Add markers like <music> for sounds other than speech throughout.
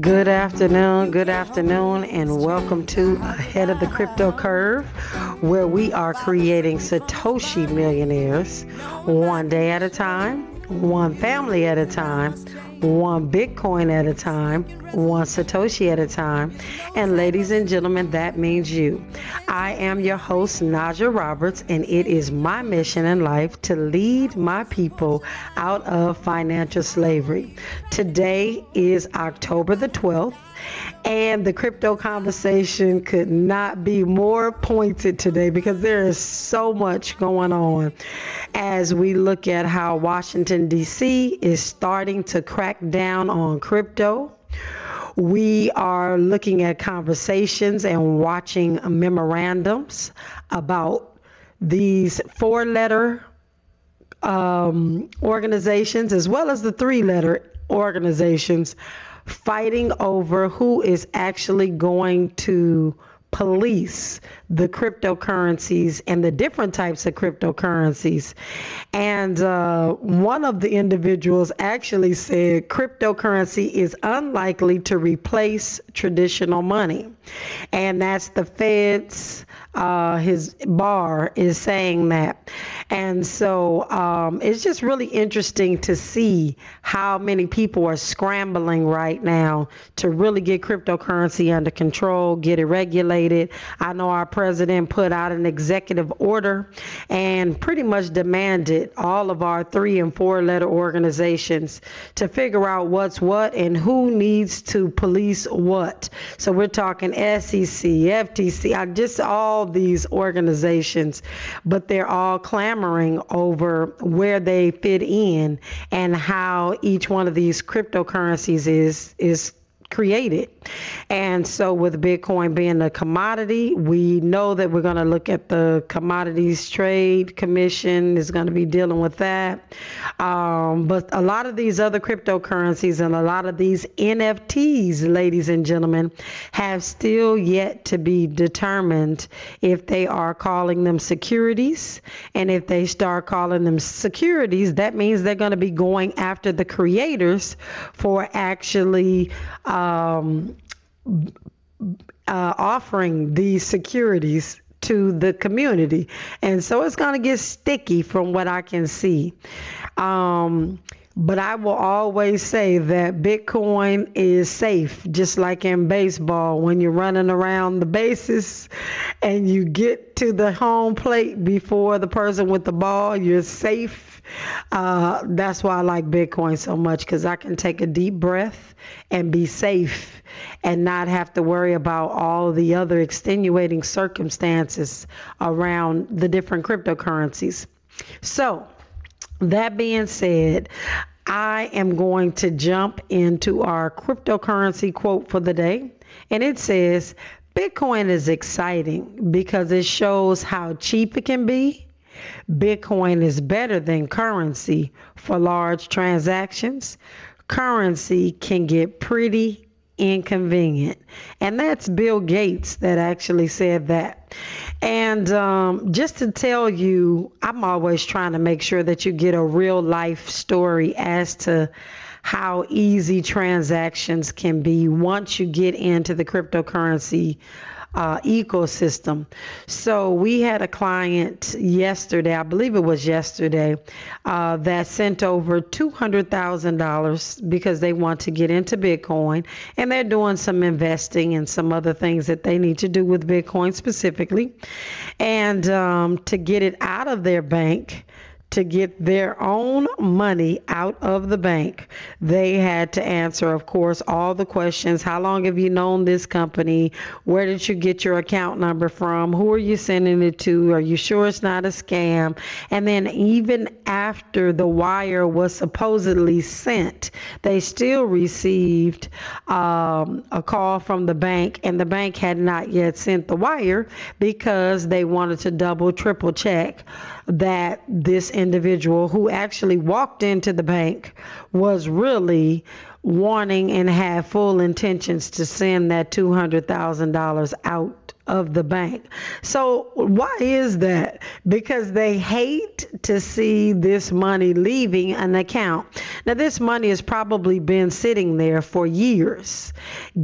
Good afternoon, good afternoon, and welcome to Ahead of the Crypto Curve, where we are creating Satoshi millionaires one day at a time, one family at a time, one Bitcoin at a time, one Satoshi at a time. And ladies and gentlemen, that means you. I am your host, Najah Roberts, and it is my mission in life to lead my people out of financial slavery. Today is October the 12th. And the crypto conversation could not be more pointed today because there is so much going on as we look at how Washington, D.C. is starting to crack down on crypto. We are looking at conversations and watching memorandums about these four letter um, organizations as well as the three letter organizations fighting over who is actually going to police the cryptocurrencies and the different types of cryptocurrencies. And uh, one of the individuals actually said cryptocurrency is unlikely to replace traditional money. And that's the Fed's, uh, his bar is saying that. And so um, it's just really interesting to see how many people are scrambling right now to really get cryptocurrency under control, get it regulated. I know our president put out an executive order and pretty much demanded all of our three and four letter organizations to figure out what's what and who needs to police what. So we're talking SEC, FTC, just all these organizations, but they're all clamoring over where they fit in and how each one of these cryptocurrencies is is created. And so, with Bitcoin being a commodity, we know that we're going to look at the Commodities Trade Commission is going to be dealing with that. Um, but a lot of these other cryptocurrencies and a lot of these NFTs, ladies and gentlemen, have still yet to be determined if they are calling them securities. And if they start calling them securities, that means they're going to be going after the creators for actually. Uh, um, uh, offering these securities to the community. And so it's going to get sticky from what I can see. Um, but I will always say that Bitcoin is safe, just like in baseball when you're running around the bases and you get to the home plate before the person with the ball, you're safe uh, that's why I like Bitcoin so much because I can take a deep breath and be safe and not have to worry about all the other extenuating circumstances around the different cryptocurrencies. So, that being said, I am going to jump into our cryptocurrency quote for the day. And it says Bitcoin is exciting because it shows how cheap it can be Bitcoin is better than currency for large transactions. Currency can get pretty inconvenient. And that's Bill Gates that actually said that. And um, just to tell you, I'm always trying to make sure that you get a real life story as to how easy transactions can be once you get into the cryptocurrency uh, ecosystem. So we had a client yesterday, I believe it was yesterday, uh, that sent over $200,000 because they want to get into Bitcoin and they're doing some investing and some other things that they need to do with Bitcoin specifically. And um, to get it out of their bank, to get their own money out of the bank, they had to answer, of course, all the questions. How long have you known this company? Where did you get your account number from? Who are you sending it to? Are you sure it's not a scam? And then, even after the wire was supposedly sent, they still received um, a call from the bank, and the bank had not yet sent the wire because they wanted to double, triple check that this individual who actually walked into the bank was really wanting and had full intentions to send that $200,000 out of the bank. So, why is that? Because they hate to see this money leaving an account. Now, this money has probably been sitting there for years,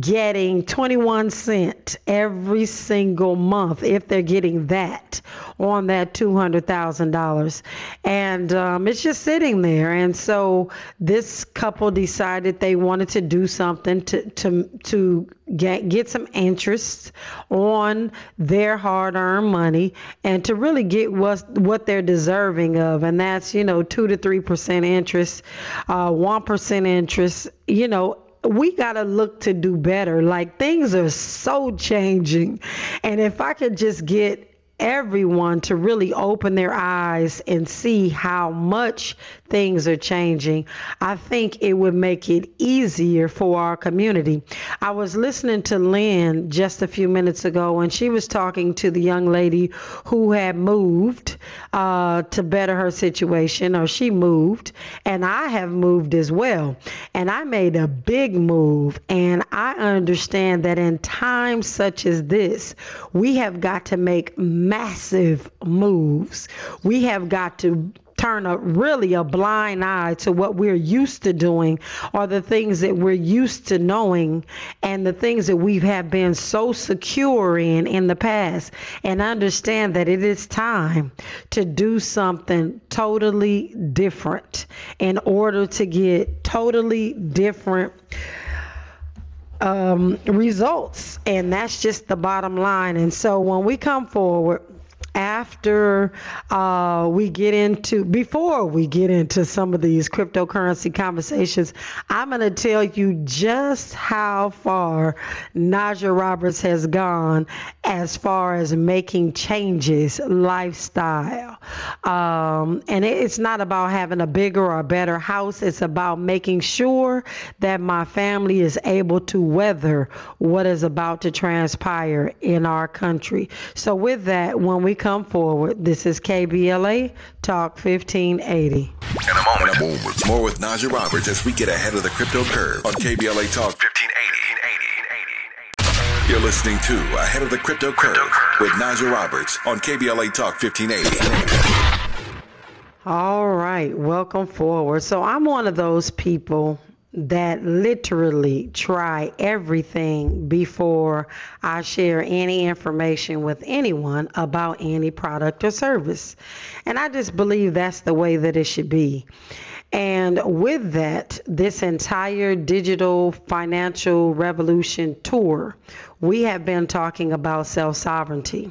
getting 21 cents every single month if they're getting that on that $200,000. And um, it's just sitting there. And so this couple decided they wanted to do something to, to, to get, get some interest on their hard earned money and to really get what, what they're deserving of. And that's, you know, 2 to 3% interest, uh, 1% interest, you know, we got to look to do better. Like things are so changing. And if I could just get everyone to really open their eyes and see how much things are changing, I think it would make it easier for our community. I was listening to Lynn just a few minutes ago, and she was talking to the young lady who had moved uh, to better her situation, or she moved, and I have moved as well. And I made a big move, and I understand that in times such as this, we have got to make massive moves. We have got to turn a really a blind eye to what we're used to doing or the things that we're used to knowing and the things that we have been so secure in in the past and understand that it is time to do something totally different in order to get totally different um, results and that's just the bottom line. And so when we come forward after uh, we get into, before we get into some of these cryptocurrency conversations, I'm going to tell you just how far Najah Roberts has gone as far as making changes, lifestyle. Um, and it's not about having a bigger or better house, it's about making sure that my family is able to weather what is about to transpire in our country. So, with that, when we come come forward. This is KBLA Talk 1580. In a moment, in a moment. more with Najah Roberts as we get ahead of the crypto curve on KBLA Talk 1580. You're listening to Ahead of the Crypto Curve with Najah Roberts on KBLA Talk 1580. All right, welcome forward. So I'm one of those people that literally try everything before I share any information with anyone about any product or service. And I just believe that's the way that it should be. And with that, this entire digital financial revolution tour, we have been talking about self sovereignty.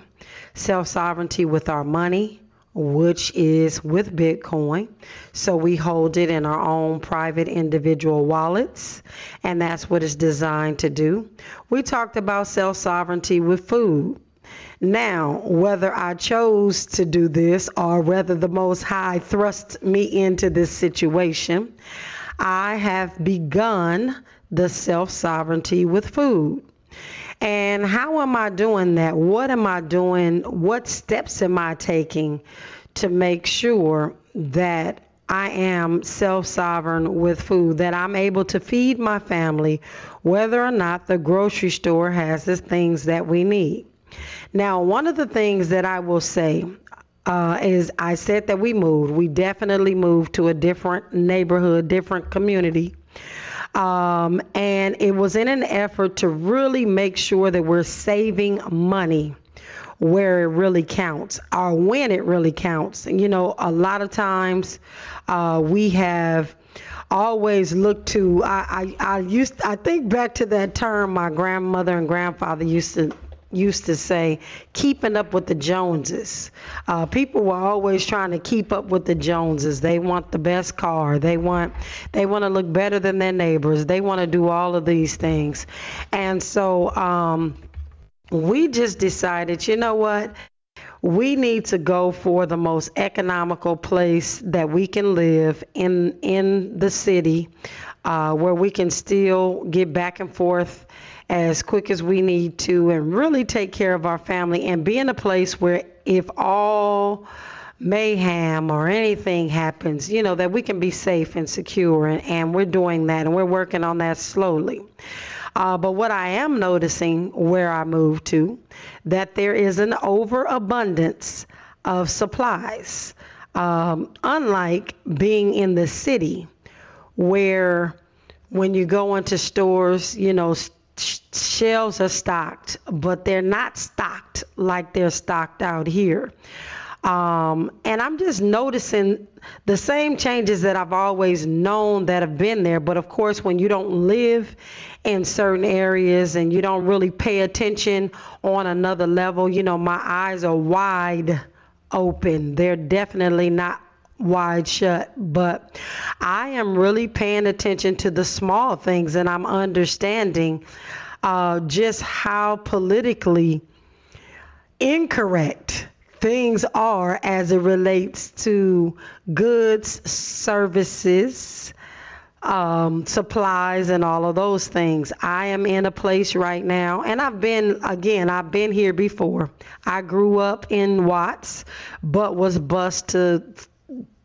Self sovereignty with our money, which is with Bitcoin. So we hold it in our own private individual wallets, and that's what it's designed to do. We talked about self sovereignty with food. Now, whether I chose to do this or whether the Most High thrust me into this situation, I have begun the self sovereignty with food. And how am I doing that? What am I doing? What steps am I taking to make sure that I am self sovereign with food, that I'm able to feed my family, whether or not the grocery store has the things that we need. Now, one of the things that I will say uh, is I said that we moved. We definitely moved to a different neighborhood, different community. Um, and it was in an effort to really make sure that we're saving money where it really counts or when it really counts. You know, a lot of times uh, we have always looked to I, I I used I think back to that term my grandmother and grandfather used to used to say, keeping up with the Joneses. Uh, people were always trying to keep up with the Joneses. They want the best car. They want they want to look better than their neighbors. They want to do all of these things, and so um, we just decided, you know what? We need to go for the most economical place that we can live in in the city, uh, where we can still get back and forth as quick as we need to and really take care of our family and be in a place where if all mayhem or anything happens, you know, that we can be safe and secure. And, and we're doing that and we're working on that slowly. Uh, but what I am noticing where I moved to, that there is an overabundance of supplies. Um, unlike being in the city, where when you go into stores, you know, shelves are stocked, but they're not stocked like they're stocked out here. Um, and I'm just noticing the same changes that I've always known that have been there. But of course, when you don't live in certain areas and you don't really pay attention on another level, you know, my eyes are wide open. They're definitely not wide shut. But I am really paying attention to the small things and I'm understanding uh, just how politically incorrect things are as it relates to goods, services, um, supplies, and all of those things. I am in a place right now, and I've been, again, I've been here before. I grew up in Watts, but was bused to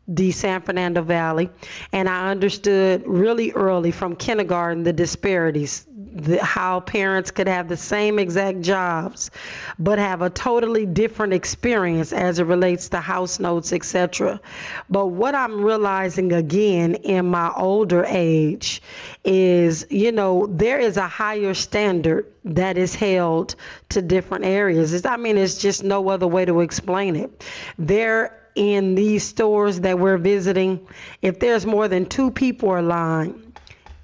the San Fernando Valley, and I understood really early from kindergarten the disparities, the, how parents could have the same exact jobs, but have a totally different experience as it relates to house notes, etc. But what I'm realizing again in my older age is, you know, there is a higher standard that is held to different areas. It's, I mean, it's just no other way to explain it. There in these stores that we're visiting, if there's more than two people are line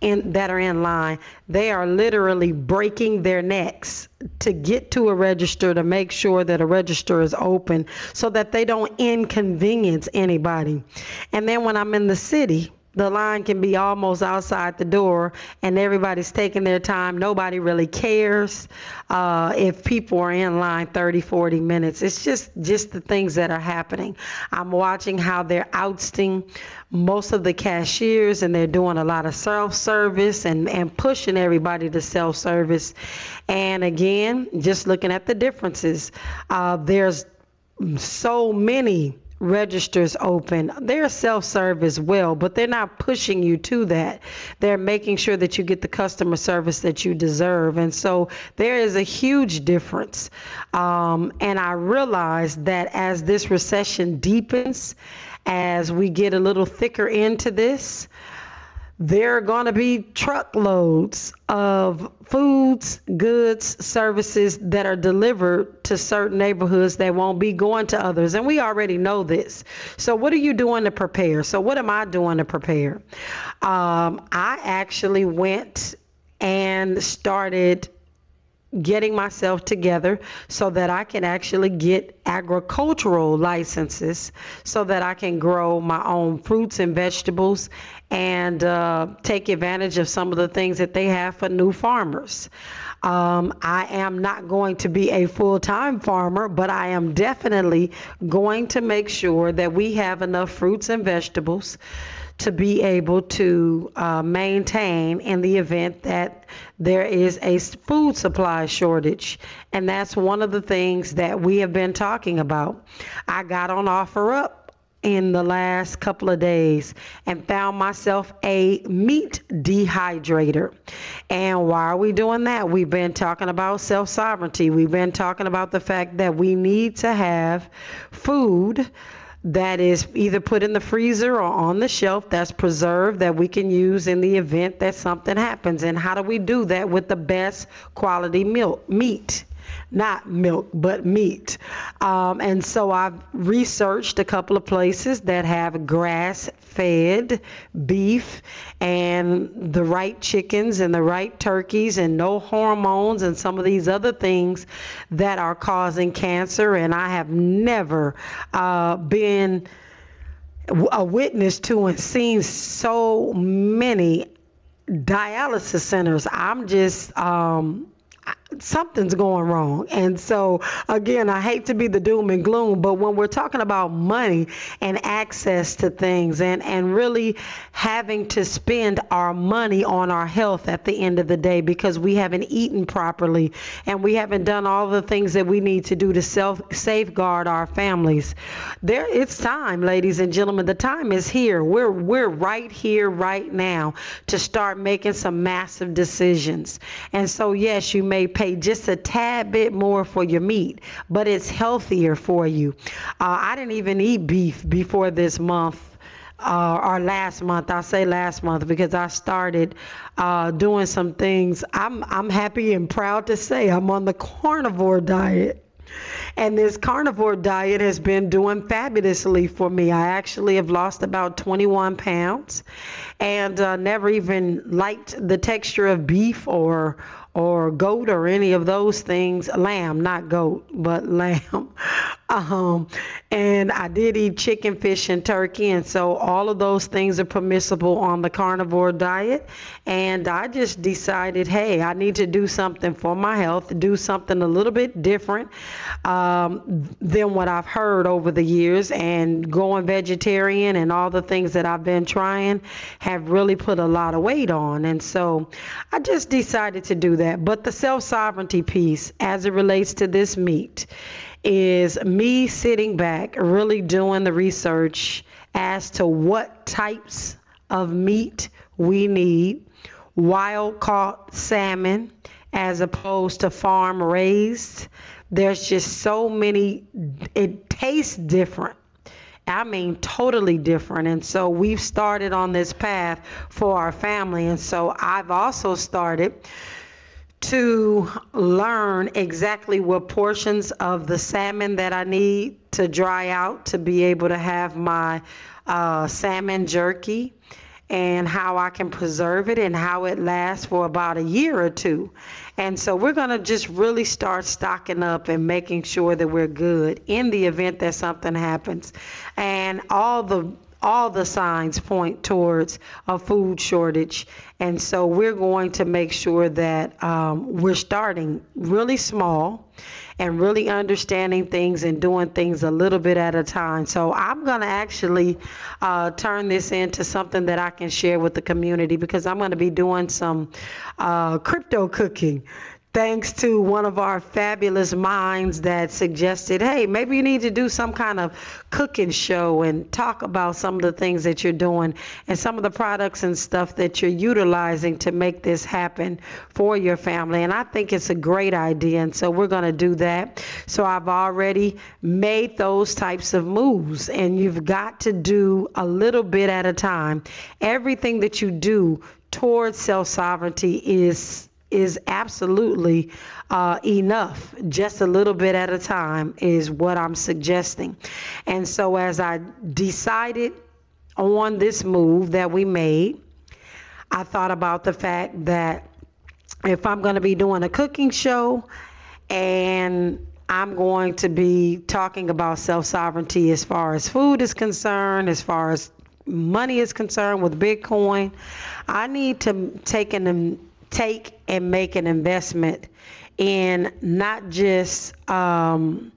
in, that are in line, they are literally breaking their necks to get to a register to make sure that a register is open so that they don't inconvenience anybody. And then when I'm in the city, the line can be almost outside the door and everybody's taking their time. Nobody really cares uh, if people are in line 30 40 minutes. It's just just the things that are happening. I'm watching how they're ousting most of the cashiers and they're doing a lot of self-service and, and pushing everybody to self-service. And again just looking at the differences uh, there's so many registers open. They're self serve as well, but they're not pushing you to that. They're making sure that you get the customer service that you deserve. And so there is a huge difference. Um, and I realize that as this recession deepens, as we get a little thicker into this, there are going to be truckloads of foods, goods, services that are delivered to certain neighborhoods that won't be going to others. And we already know this. So, what are you doing to prepare? So, what am I doing to prepare? Um, I actually went and started getting myself together so that I can actually get agricultural licenses so that I can grow my own fruits and vegetables and uh, take advantage of some of the things that they have for new farmers. Um, I am not going to be a full time farmer, but I am definitely going to make sure that we have enough fruits and vegetables to be able to uh, maintain in the event that there is a food supply shortage. And that's one of the things that we have been talking about. I got on OfferUp in the last couple of days and found myself a meat dehydrator. And why are we doing that? We've been talking about self sovereignty. We've been talking about the fact that we need to have food that is either put in the freezer or on the shelf that's preserved that we can use in the event that something happens. And how do we do that with the best quality milk meat? Not milk, but meat. Um, and so I've researched a couple of places that have grass fed beef and the right chickens and the right turkeys and no hormones and some of these other things that are causing cancer. And I have never uh, been a witness to and seen so many dialysis centers. I'm just um, something's going wrong. And so, again, I hate to be the doom and gloom, but when we're talking about money and access to things and, and really having to spend our money on our health at the end of the day because we haven't eaten properly and we haven't done all the things that we need to do to self safeguard our families. There it's time, ladies and gentlemen. The time is here. We're we're right here right now to start making some massive decisions. And so yes, you may pay just a tad bit more for your meat, but it's healthier for you. Uh, I didn't even eat beef before this month. Uh, or last month, I say last month because I started uh, doing some things. I'm I'm happy and proud to say I'm on the carnivore diet. And this carnivore diet has been doing fabulously for me. I actually have lost about 21 pounds and uh, never even liked the texture of beef or or goat or any of those things. Lamb, not goat, but <laughs> lamb. Um, and I did eat chicken, fish, and turkey, and so all of those things are permissible on the carnivore diet. And I just decided, hey, I need to do something for my health, do something a little bit different um, than what I've heard over the years. And going vegetarian and all the things that I've been trying have really put a lot of weight on. And so I just decided to do that. But the self sovereignty piece, as it relates to this meat, is me sitting back, really doing the research as to what types of meat we need, wild caught salmon as opposed to farm raised. There's just so many, it tastes different. I mean, totally different. And so we've started on this path for our family. And so I've also started to learn exactly what portions of the salmon that I need to dry out to be able to have my uh, salmon jerky and how I can preserve it and how it lasts for about a year or two. And so we're going to just really start stocking up and making sure that we're good in the event that something happens. And all the all the signs point towards a food shortage. And so we're going to make sure that um, we're starting really small and really understanding things and doing things a little bit at a time. So I'm going to actually uh, turn this into something that I can share with the community because I'm going to be doing some uh, crypto cooking thanks to one of our fabulous minds that suggested, hey, maybe you need to do some kind of cooking show and talk about some of the things that you're doing and some of the products and stuff that you're utilizing to make this happen for your family. And I think it's a great idea. And so we're going to do that. So I've already made those types of moves, and you've got to do a little bit at a time. Everything that you do towards self sovereignty is is absolutely uh, enough. Just a little bit at a time is what I'm suggesting. And so, as I decided on this move that we made, I thought about the fact that if I'm going to be doing a cooking show and I'm going to be talking about self sovereignty as far as food is concerned, as far as money is concerned with Bitcoin. I need to take an take and make an investment in not just um,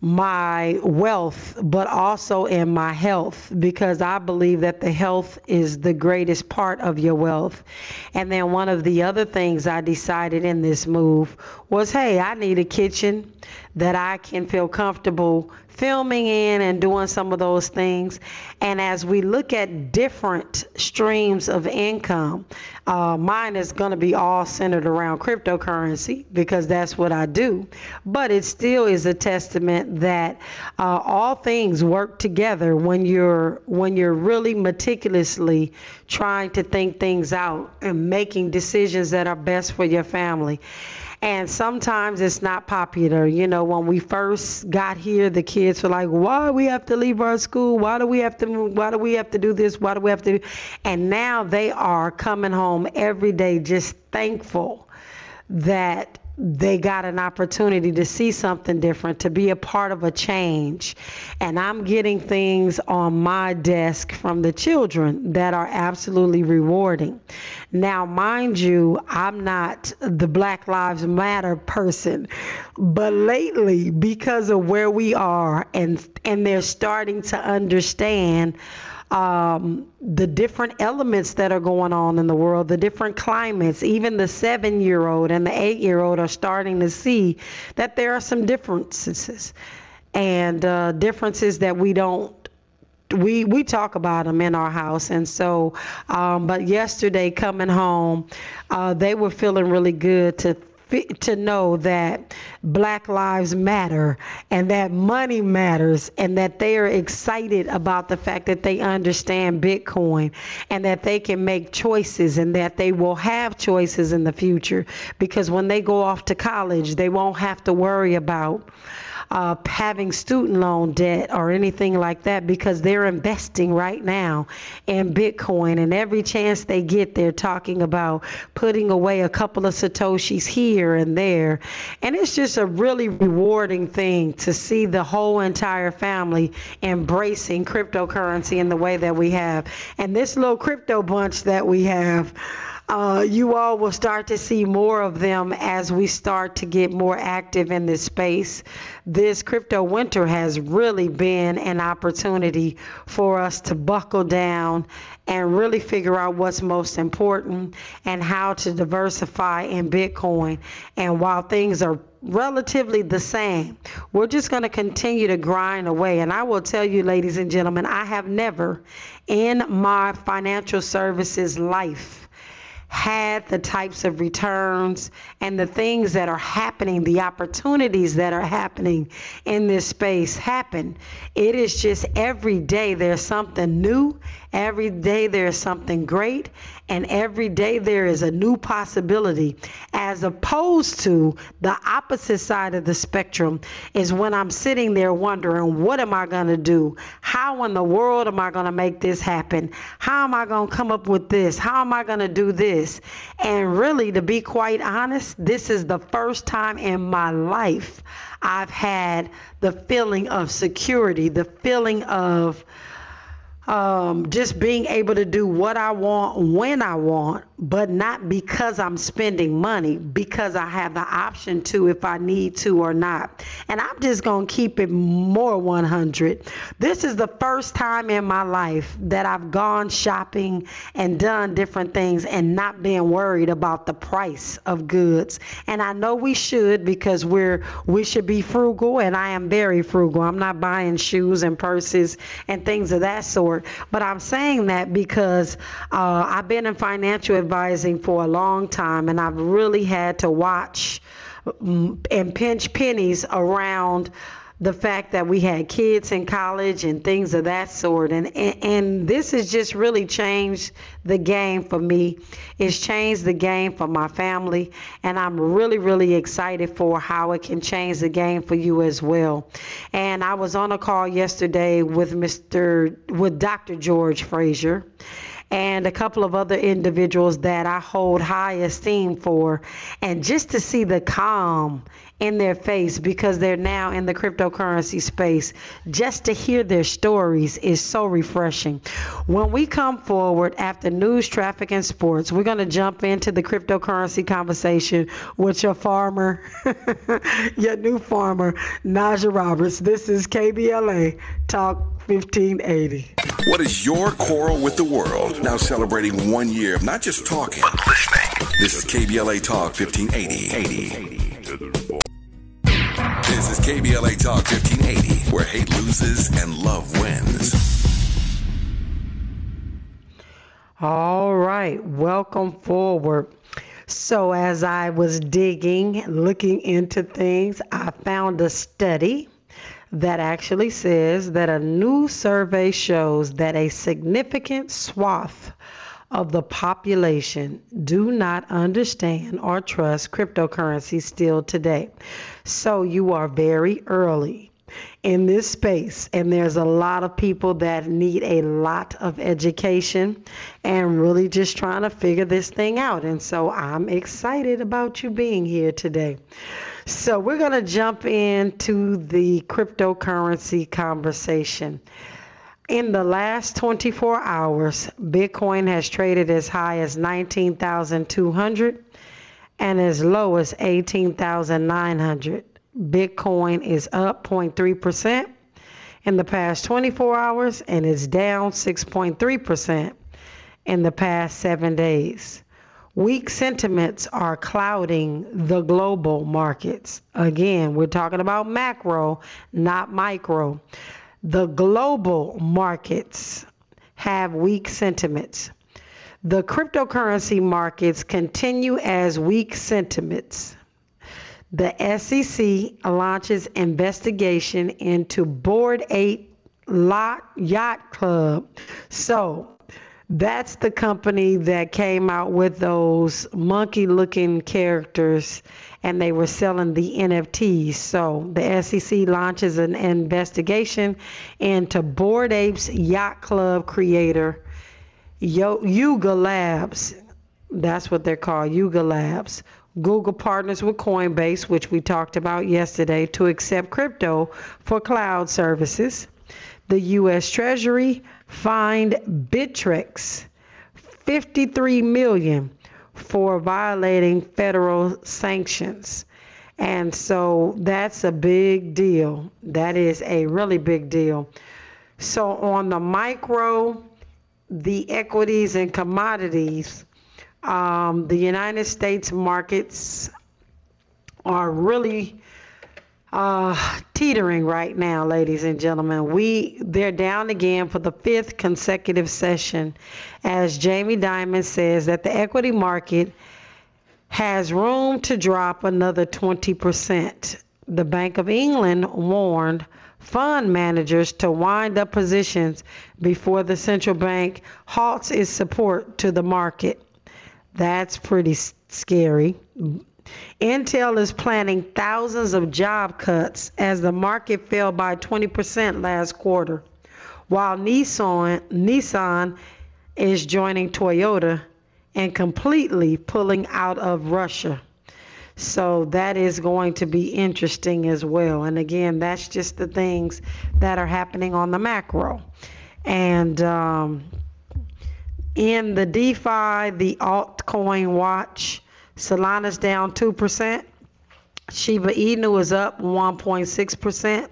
my wealth, but also in my health, because I believe that the health is the greatest part of your wealth. And then one of the other things I decided in this move was hey, I need a kitchen that I can feel comfortable filming in and doing some of those things. And as we look at different streams of income, uh, mine is going to be all centered around cryptocurrency because that's what I do. But it still is a testament that uh, all things work together when you're when you're really meticulously trying to think things out and making decisions that are best for your family and sometimes it's not popular. You know, when we first got here, the kids were like, "Why do we have to leave our school? Why do we have to? Move? Why do we have to do this? Why do we have to?" Do? And now they are coming home every day, just thankful that they got an opportunity to see something different, to be a part of a change. And I'm getting things on my desk from the children that are absolutely rewarding. Now, mind you, I'm not the Black Lives Matter person, but lately, because of where we are and and they're starting to understand um, the different elements that are going on in the world, the different climates, even the seven year old and the eight year old are starting to see that there are some differences and uh, differences that we don't we we talk about them in our house. And so um, but yesterday coming home uh, they were feeling really good to to know that Black Lives Matter and that money matters and that they are excited about the fact that they understand Bitcoin and that they can make choices and that they will have choices in the future because when they go off to college, they won't have to worry about uh, having student loan debt or anything like that because they're investing right now in Bitcoin. And every chance they get, they're talking about putting away a couple of Satoshis here and there. And it's just a really rewarding thing to see the whole entire family embracing cryptocurrency in the way that we have. And this little crypto bunch that we have uh, you all will start to see more of them as we start to get more active in this space. This crypto winter has really been an opportunity for us to buckle down and really figure out what's most important and how to diversify in Bitcoin. And while things are relatively the same. We're just going to continue to grind away. And I will tell you, ladies and gentlemen, I have never in my financial services life had the types of returns and the things that are happening, the opportunities that are happening in this space happen. It is just every day there's something new, every day there's something great, and every day there is a new possibility, as opposed to the opposite side of the spectrum is when I'm sitting there wondering, what am I going to do? How in the world am I going to make this happen? How am I going to come up with this? How am I going to do this? And really, to be quite honest, this is the first time in my life I've had the feeling of security, the feeling of um, just being able to do what I want when I want, but not because I'm spending money, because I have the option to if I need to or not. And I'm just going to keep it more 100. This is the first time in my life that I've gone shopping and done different things and not being worried about the price of goods. And I know we should because we're we should be frugal and I am very frugal. I'm not buying shoes and purses and things of that sort but I'm saying that because uh, I've been in financial advising for a long time and I've really had to watch mm, and pinch pennies around the fact that we had kids in college and things of that sort. And, and, and this has just really changed the game for me. It's changed the game for my family. And I'm really, really excited for how it can change the game for you as well. And I was on a call yesterday with Mr. with Dr. George Fraser and a couple of other individuals that I hold high esteem for. And just to see the calm in their face because they're now in the cryptocurrency space, just to hear their stories is so refreshing. When we come forward after news, traffic, and sports, we're going to jump into the cryptocurrency conversation with your farmer, <laughs> your new farmer, Najah Roberts. This is KBLA Talk 1580. What is your quarrel with the world? Now celebrating one year of not just talking, but listening. This is KBLA Talk 1580. This is KBLA Talk 1580, where hate loses and love wins. All right, welcome forward. So, as I was digging, looking into things, I found a study that actually says that a new survey shows that a significant swath of the population do not understand or trust cryptocurrency still today. So you are very early in this space, and there's a lot of people that need a lot of education and really just trying to figure this thing out. And so I'm excited about you being here today. So we're going to jump into the cryptocurrency conversation. In the last 24 hours, Bitcoin has traded as high as 19,200 and as low as 18,900. Bitcoin is up 0.3% in the past 24 hours and is down 6.3% in the past seven days. Weak sentiments are clouding the global markets. Again, we're talking about macro, not micro. The global markets have weak sentiments. The cryptocurrency markets continue as weak sentiments the SEC launches investigation into Bored Ape Yacht Club. So that's the company that came out with those monkey looking characters and they were selling the NFTs. So the SEC launches an investigation into Bored Apes Yacht Club creator Yuga Labs. That's what they're called, Yuga Labs, Google partners with Coinbase, which we talked about yesterday, to accept crypto for cloud services. The U.S. Treasury fined Bittrex 53 million for violating federal sanctions. And so that's a big deal. That is a really big deal. So on the micro, the equities and commodities, um, the United States markets are really uh, teetering right now, ladies and gentlemen. We they're down again for the fifth consecutive session, as Jamie Dimon says that the equity market has room to drop another 20%. The Bank of England warned fund managers to wind up positions before the central bank halts its support to the market. That's pretty scary. Intel is planning thousands of job cuts as the market fell by 20% last quarter, while Nissan, Nissan is joining Toyota and completely pulling out of Russia. So that is going to be interesting as well. And again, that's just the things that are happening on the macro. And um, in the DeFi, the altcoin watch, Solana's down 2%. Shiba Inu is up 1.6%.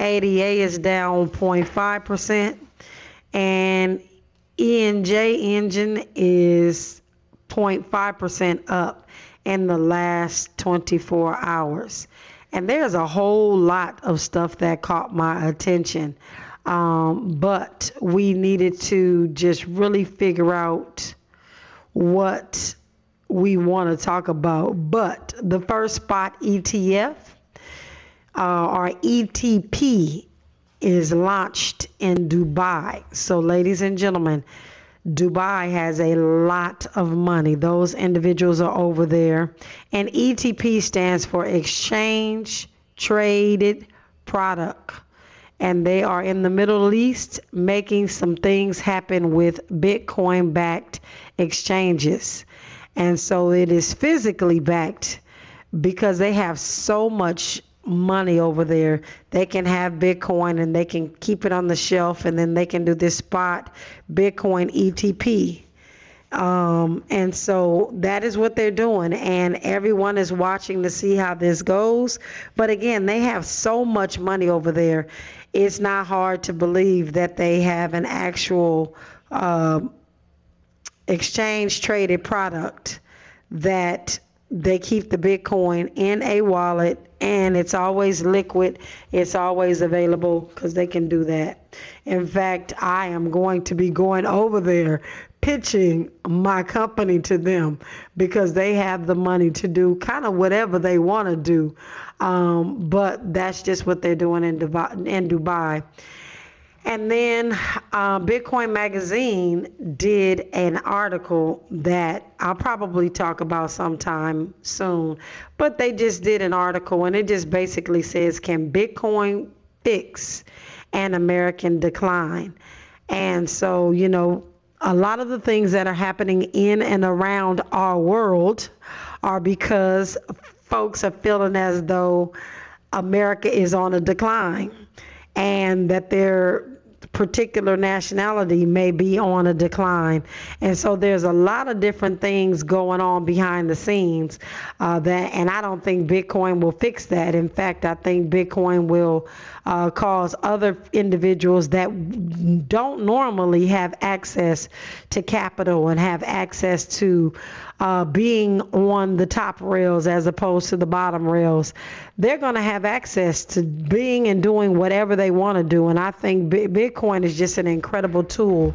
ADA is down 0.5%. And ENJ Enjin is 0.5% up in the last 24 hours. And there's a whole lot of stuff that caught my attention. Um, but we needed to just really figure out what we want to talk about. But the first spot ETF uh, or ETP is launched in Dubai. So, ladies and gentlemen, Dubai has a lot of money. Those individuals are over there. And ETP stands for Exchange Traded Product and they are in the Middle East making some things happen with Bitcoin backed exchanges. And so it is physically backed because they have so much money over there. They can have Bitcoin and they can keep it on the shelf and then they can do this spot Bitcoin ETP. Um, and so that is what they're doing, and everyone is watching to see how this goes. But again, they have so much money over there, it's not hard to believe that they have an actual uh, exchange traded product that they keep the Bitcoin in a wallet and it's always liquid. It's always available because they can do that. In fact, I am going to be going over there pitching my company to them because they have the money to do kind of whatever they want to do. Um, but that's just what they're doing in Dubai. In Dubai. And then uh, Bitcoin Magazine did an article that I'll probably talk about sometime soon. But they just did an article and it just basically says Can Bitcoin fix an American decline. And so, you know, a lot of the things that are happening in and around our world are because folks are feeling as though America is on a decline and that they're particular nationality may be on a decline. And so there's a lot of different things going on behind the scenes uh, that, and I don't think Bitcoin will fix that. In fact, I think Bitcoin will uh, cause other individuals that don't normally have access to capital and have access to uh, being on the top rails as opposed to the bottom rails, they're going to have access to being and doing whatever they want to do. And I think Bitcoin is just an incredible tool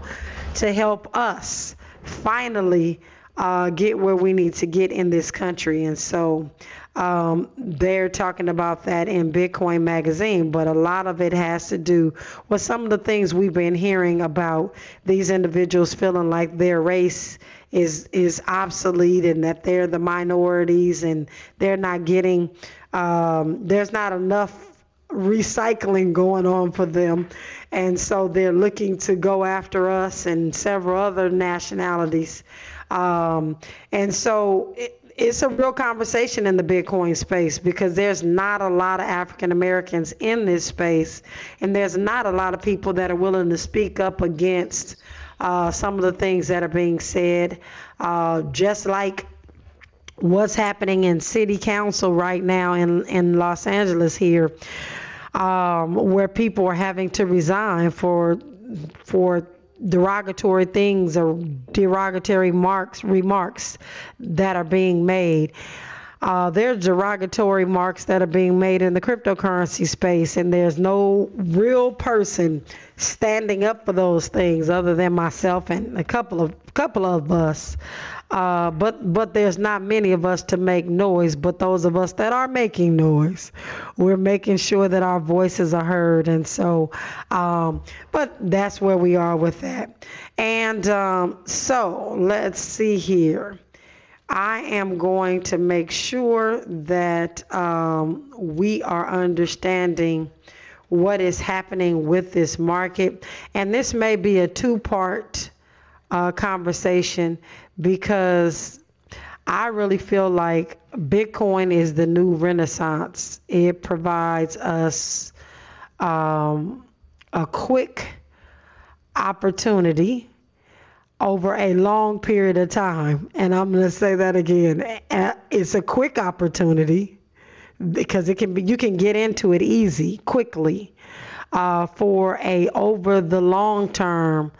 to help us finally uh, get where we need to get in this country. And so um, they're talking about that in Bitcoin Magazine, but a lot of it has to do with some of the things we've been hearing about these individuals feeling like their race is is obsolete and that they're the minorities and they're not getting um, there's not enough recycling going on for them. And so they're looking to go after us and several other nationalities. Um, and so it, it's a real conversation in the Bitcoin space because there's not a lot of African Americans in this space, and there's not a lot of people that are willing to speak up against uh, some of the things that are being said. Uh, just like what's happening in city council right now in, in Los Angeles here, um, where people are having to resign for for derogatory things or derogatory marks remarks that are being made. Uh, there's derogatory marks that are being made in the cryptocurrency space, and there's no real person standing up for those things other than myself and a couple of couple of us. Uh, but but there's not many of us to make noise. But those of us that are making noise, we're making sure that our voices are heard. And so, um, but that's where we are with that. And um, so let's see here. I am going to make sure that um, we are understanding what is happening with this market. And this may be a two part uh, conversation because I really feel like Bitcoin is the new renaissance. It provides us um, a quick opportunity over a long period of time. And I'm going to say that again. It's a quick opportunity because it can be you can get into it easy, quickly, uh, for a over the long term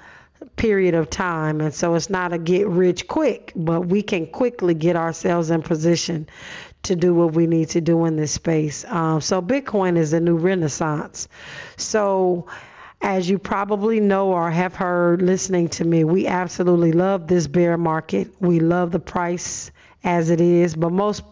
period of time. And so it's not a get rich quick, but we can quickly get ourselves in position to do what we need to do in this space. Um, so Bitcoin is a new renaissance. So as you probably know or have heard listening to me, we absolutely love this bear market. We love the price as it is, but most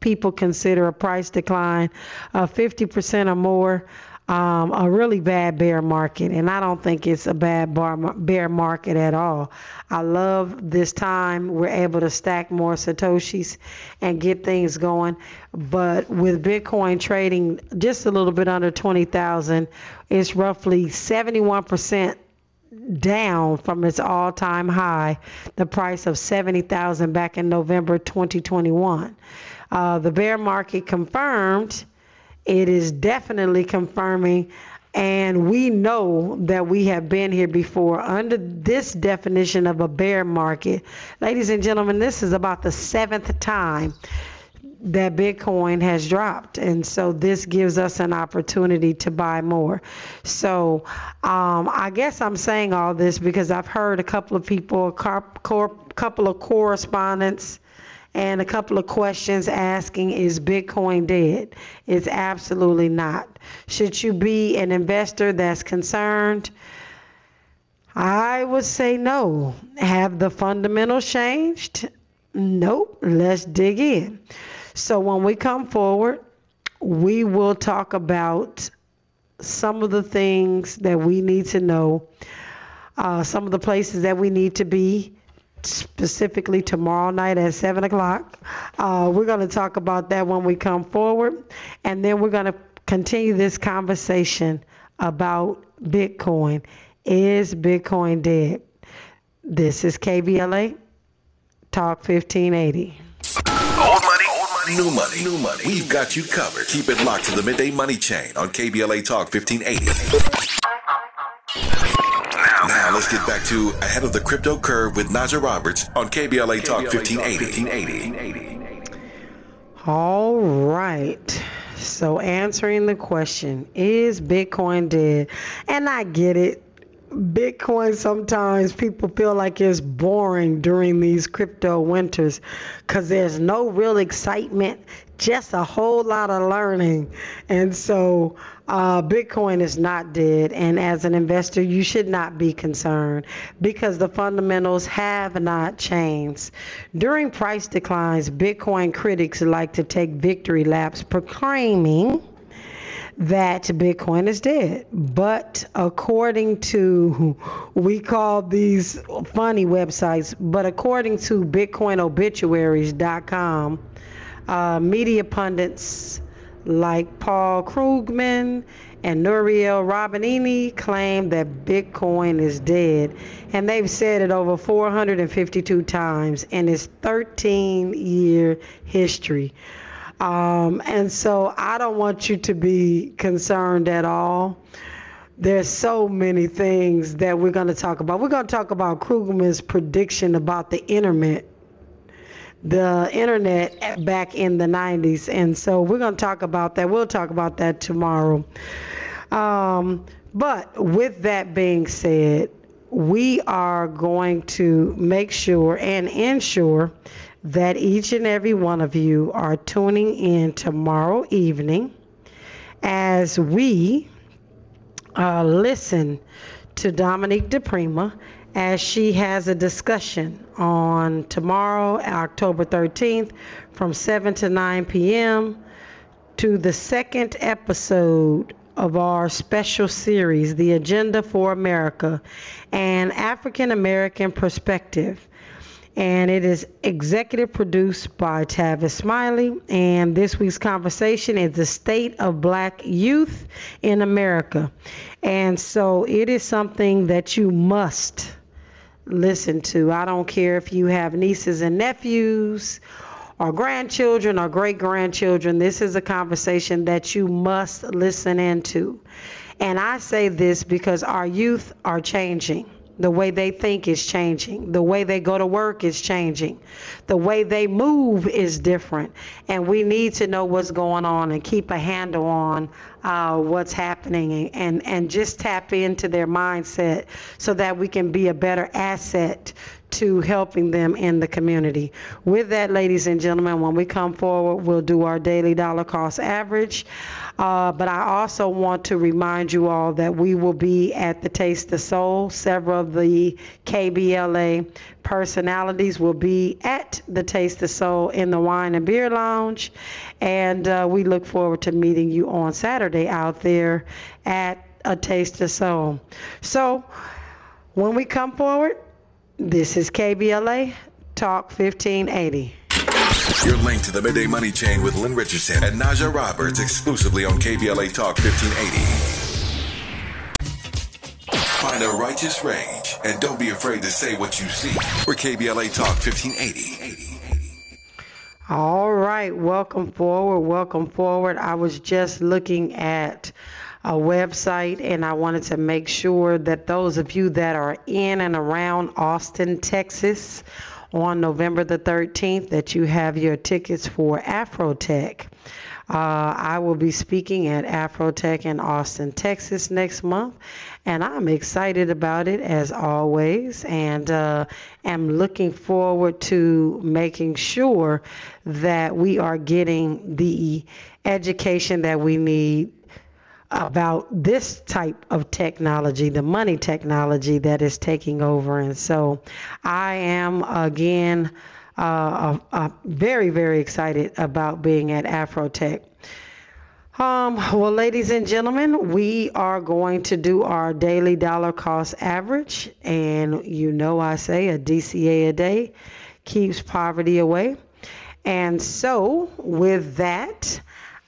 people consider a price decline of 50% or more um, a really bad bear market, and I don't think it's a bad bar, bear market at all. I love this time we're able to stack more satoshis and get things going. But with Bitcoin trading just a little bit under 20,000, it's roughly 71% down from its all-time high, the price of 70,000 back in November 2021. Uh, the bear market confirmed it is definitely confirming and we know that we have been here before under this definition of a bear market. Ladies and gentlemen, this is about the seventh time that Bitcoin has dropped. And so this gives us an opportunity to buy more. So um, I guess I'm saying all this because I've heard a couple of people, a couple of correspondents and a couple of questions asking is Bitcoin dead? It's absolutely not. Should you be an investor that's concerned? I would say no. Have the fundamentals changed? Nope. Let's dig in. So when we come forward, we will talk about some of the things that we need to know, uh, some of the places that we need to be, specifically tomorrow night at 7 o'clock. Uh, we're going to talk about that when we come forward, and then we're going to continue this conversation about Bitcoin. Is Bitcoin dead? This is KBLA Talk 1580. Old money, old money, new money, new money. We've got you covered. Keep it locked to the midday money chain on KBLA Talk 1580. Now let's get back to Ahead of the Crypto Curve with Najah Roberts on KBLA Talk 1580. All right. So answering the question, is Bitcoin dead? And I get it. Bitcoin sometimes people feel like it's boring during these crypto winters because there's no real excitement, just a whole lot of learning. And so uh, Bitcoin is not dead. And as an investor, you should not be concerned because the fundamentals have not changed. During price declines, Bitcoin critics like to take victory laps proclaiming that Bitcoin is dead. But according to, we call these funny websites, but according to BitcoinObituaries.com, uh, media pundits like Paul Krugman and Nouriel Roubini claim that Bitcoin is dead. And they've said it over 452 times in its 13 year history. Um, and so I don't want you to be concerned at all. There's so many things that we're going to talk about. We're going to talk about Krugman's prediction about the internet, the internet back in the 90s. And so we're going to talk about that. We'll talk about that tomorrow. Um, but with that being said, we are going to make sure and ensure that each and every one of you are tuning in tomorrow evening as we uh, listen to Dominique DePrima as she has a discussion on tomorrow, October 13th, from 7 to 9 p.m. to the second episode of our special series, The Agenda for America, an African American Perspective and it is executive produced by Tavis Smiley. And this week's conversation is the state of black youth in America. And so it is something that you must listen to. I don't care if you have nieces and nephews or grandchildren or great grandchildren. This is a conversation that you must listen into. And I say this because our youth are changing. The way they think is changing. The way they go to work is changing. The way they move is different. And we need to know what's going on and keep a handle on uh, what's happening and, and just tap into their mindset so that we can be a better asset to helping them in the community. With that, ladies and gentlemen, when we come forward, we'll do our daily dollar cost average. Uh, but I also want to remind you all that we will be at the Taste of Soul. Several of the KBLA personalities will be at the Taste of Soul in the Wine and Beer Lounge. And uh, we look forward to meeting you on Saturday out there at a Taste of Soul. So when we come forward, this is KBLA Talk 1580. You're linked to the Midday Money Chain with Lynn Richardson and Najah Roberts exclusively on KBLA Talk 1580. Find a righteous rage and don't be afraid to say what you see. We're KBLA Talk 1580. All right, welcome forward, welcome forward. I was just looking at a website and I wanted to make sure that those of you that are in and around Austin, Texas, on November the 13th that you have your tickets for Afrotech. Uh, I will be speaking at Afrotech in Austin, Texas next month, and I'm excited about it as always, and uh, am looking forward to making sure that we are getting the education that we need about this type of technology, the money technology that is taking over. And so I am again uh, uh, uh, very, very excited about being at Afrotech. Um, well, ladies and gentlemen, we are going to do our daily dollar cost average. And you know, I say a DCA a day keeps poverty away. And so, with that,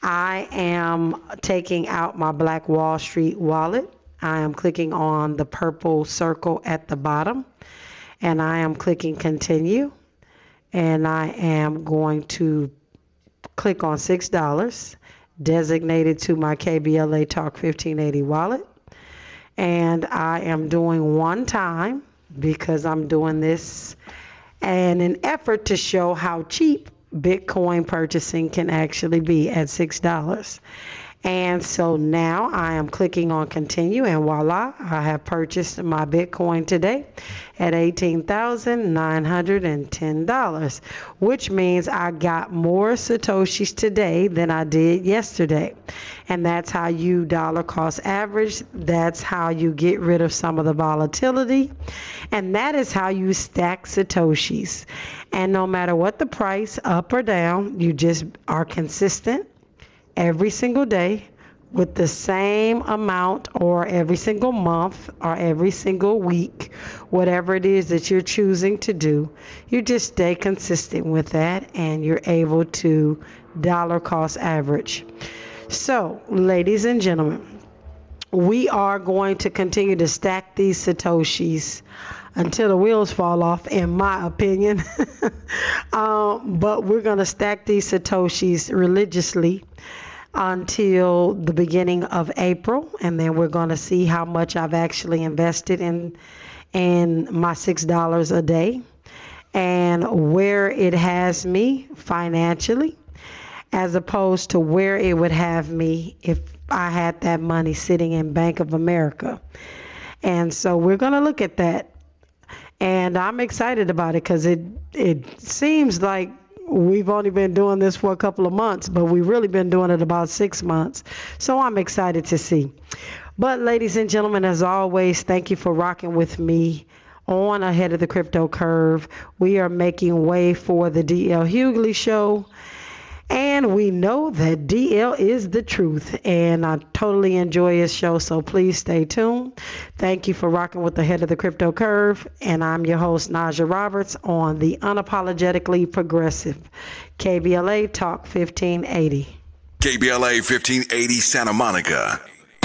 I am taking out my Black Wall Street wallet. I am clicking on the purple circle at the bottom and I am clicking continue and I am going to click on $6 designated to my KBLA Talk 1580 wallet. And I am doing one time because I'm doing this in an effort to show how cheap Bitcoin purchasing can actually be at $6. And so now I am clicking on continue and voila, I have purchased my Bitcoin today at $18,910, which means I got more Satoshis today than I did yesterday. And that's how you dollar cost average. That's how you get rid of some of the volatility. And that is how you stack Satoshis. And no matter what the price, up or down, you just are consistent every single day with the same amount or every single month or every single week, whatever it is that you're choosing to do, you just stay consistent with that and you're able to dollar cost average. So, ladies and gentlemen, we are going to continue to stack these Satoshis until the wheels fall off, in my opinion. <laughs> um, but we're going to stack these Satoshis religiously until the beginning of April, and then we're going to see how much I've actually invested in in my six dollars a day and where it has me financially as opposed to where it would have me if I had that money sitting in Bank of America. And so we're going to look at that. And I'm excited about it because it it seems like we've only been doing this for a couple of months, but we've really been doing it about six months. So I'm excited to see. But, ladies and gentlemen, as always, thank you for rocking with me on Ahead of the Crypto Curve. We are making way for the DL Hughley Show. And we know that DL is the truth. And I totally enjoy his show, so please stay tuned. Thank you for rocking with the head of the crypto curve. And I'm your host, Najah Roberts, on the Unapologetically Progressive KBLA Talk 1580. KBLA 1580 Santa Monica.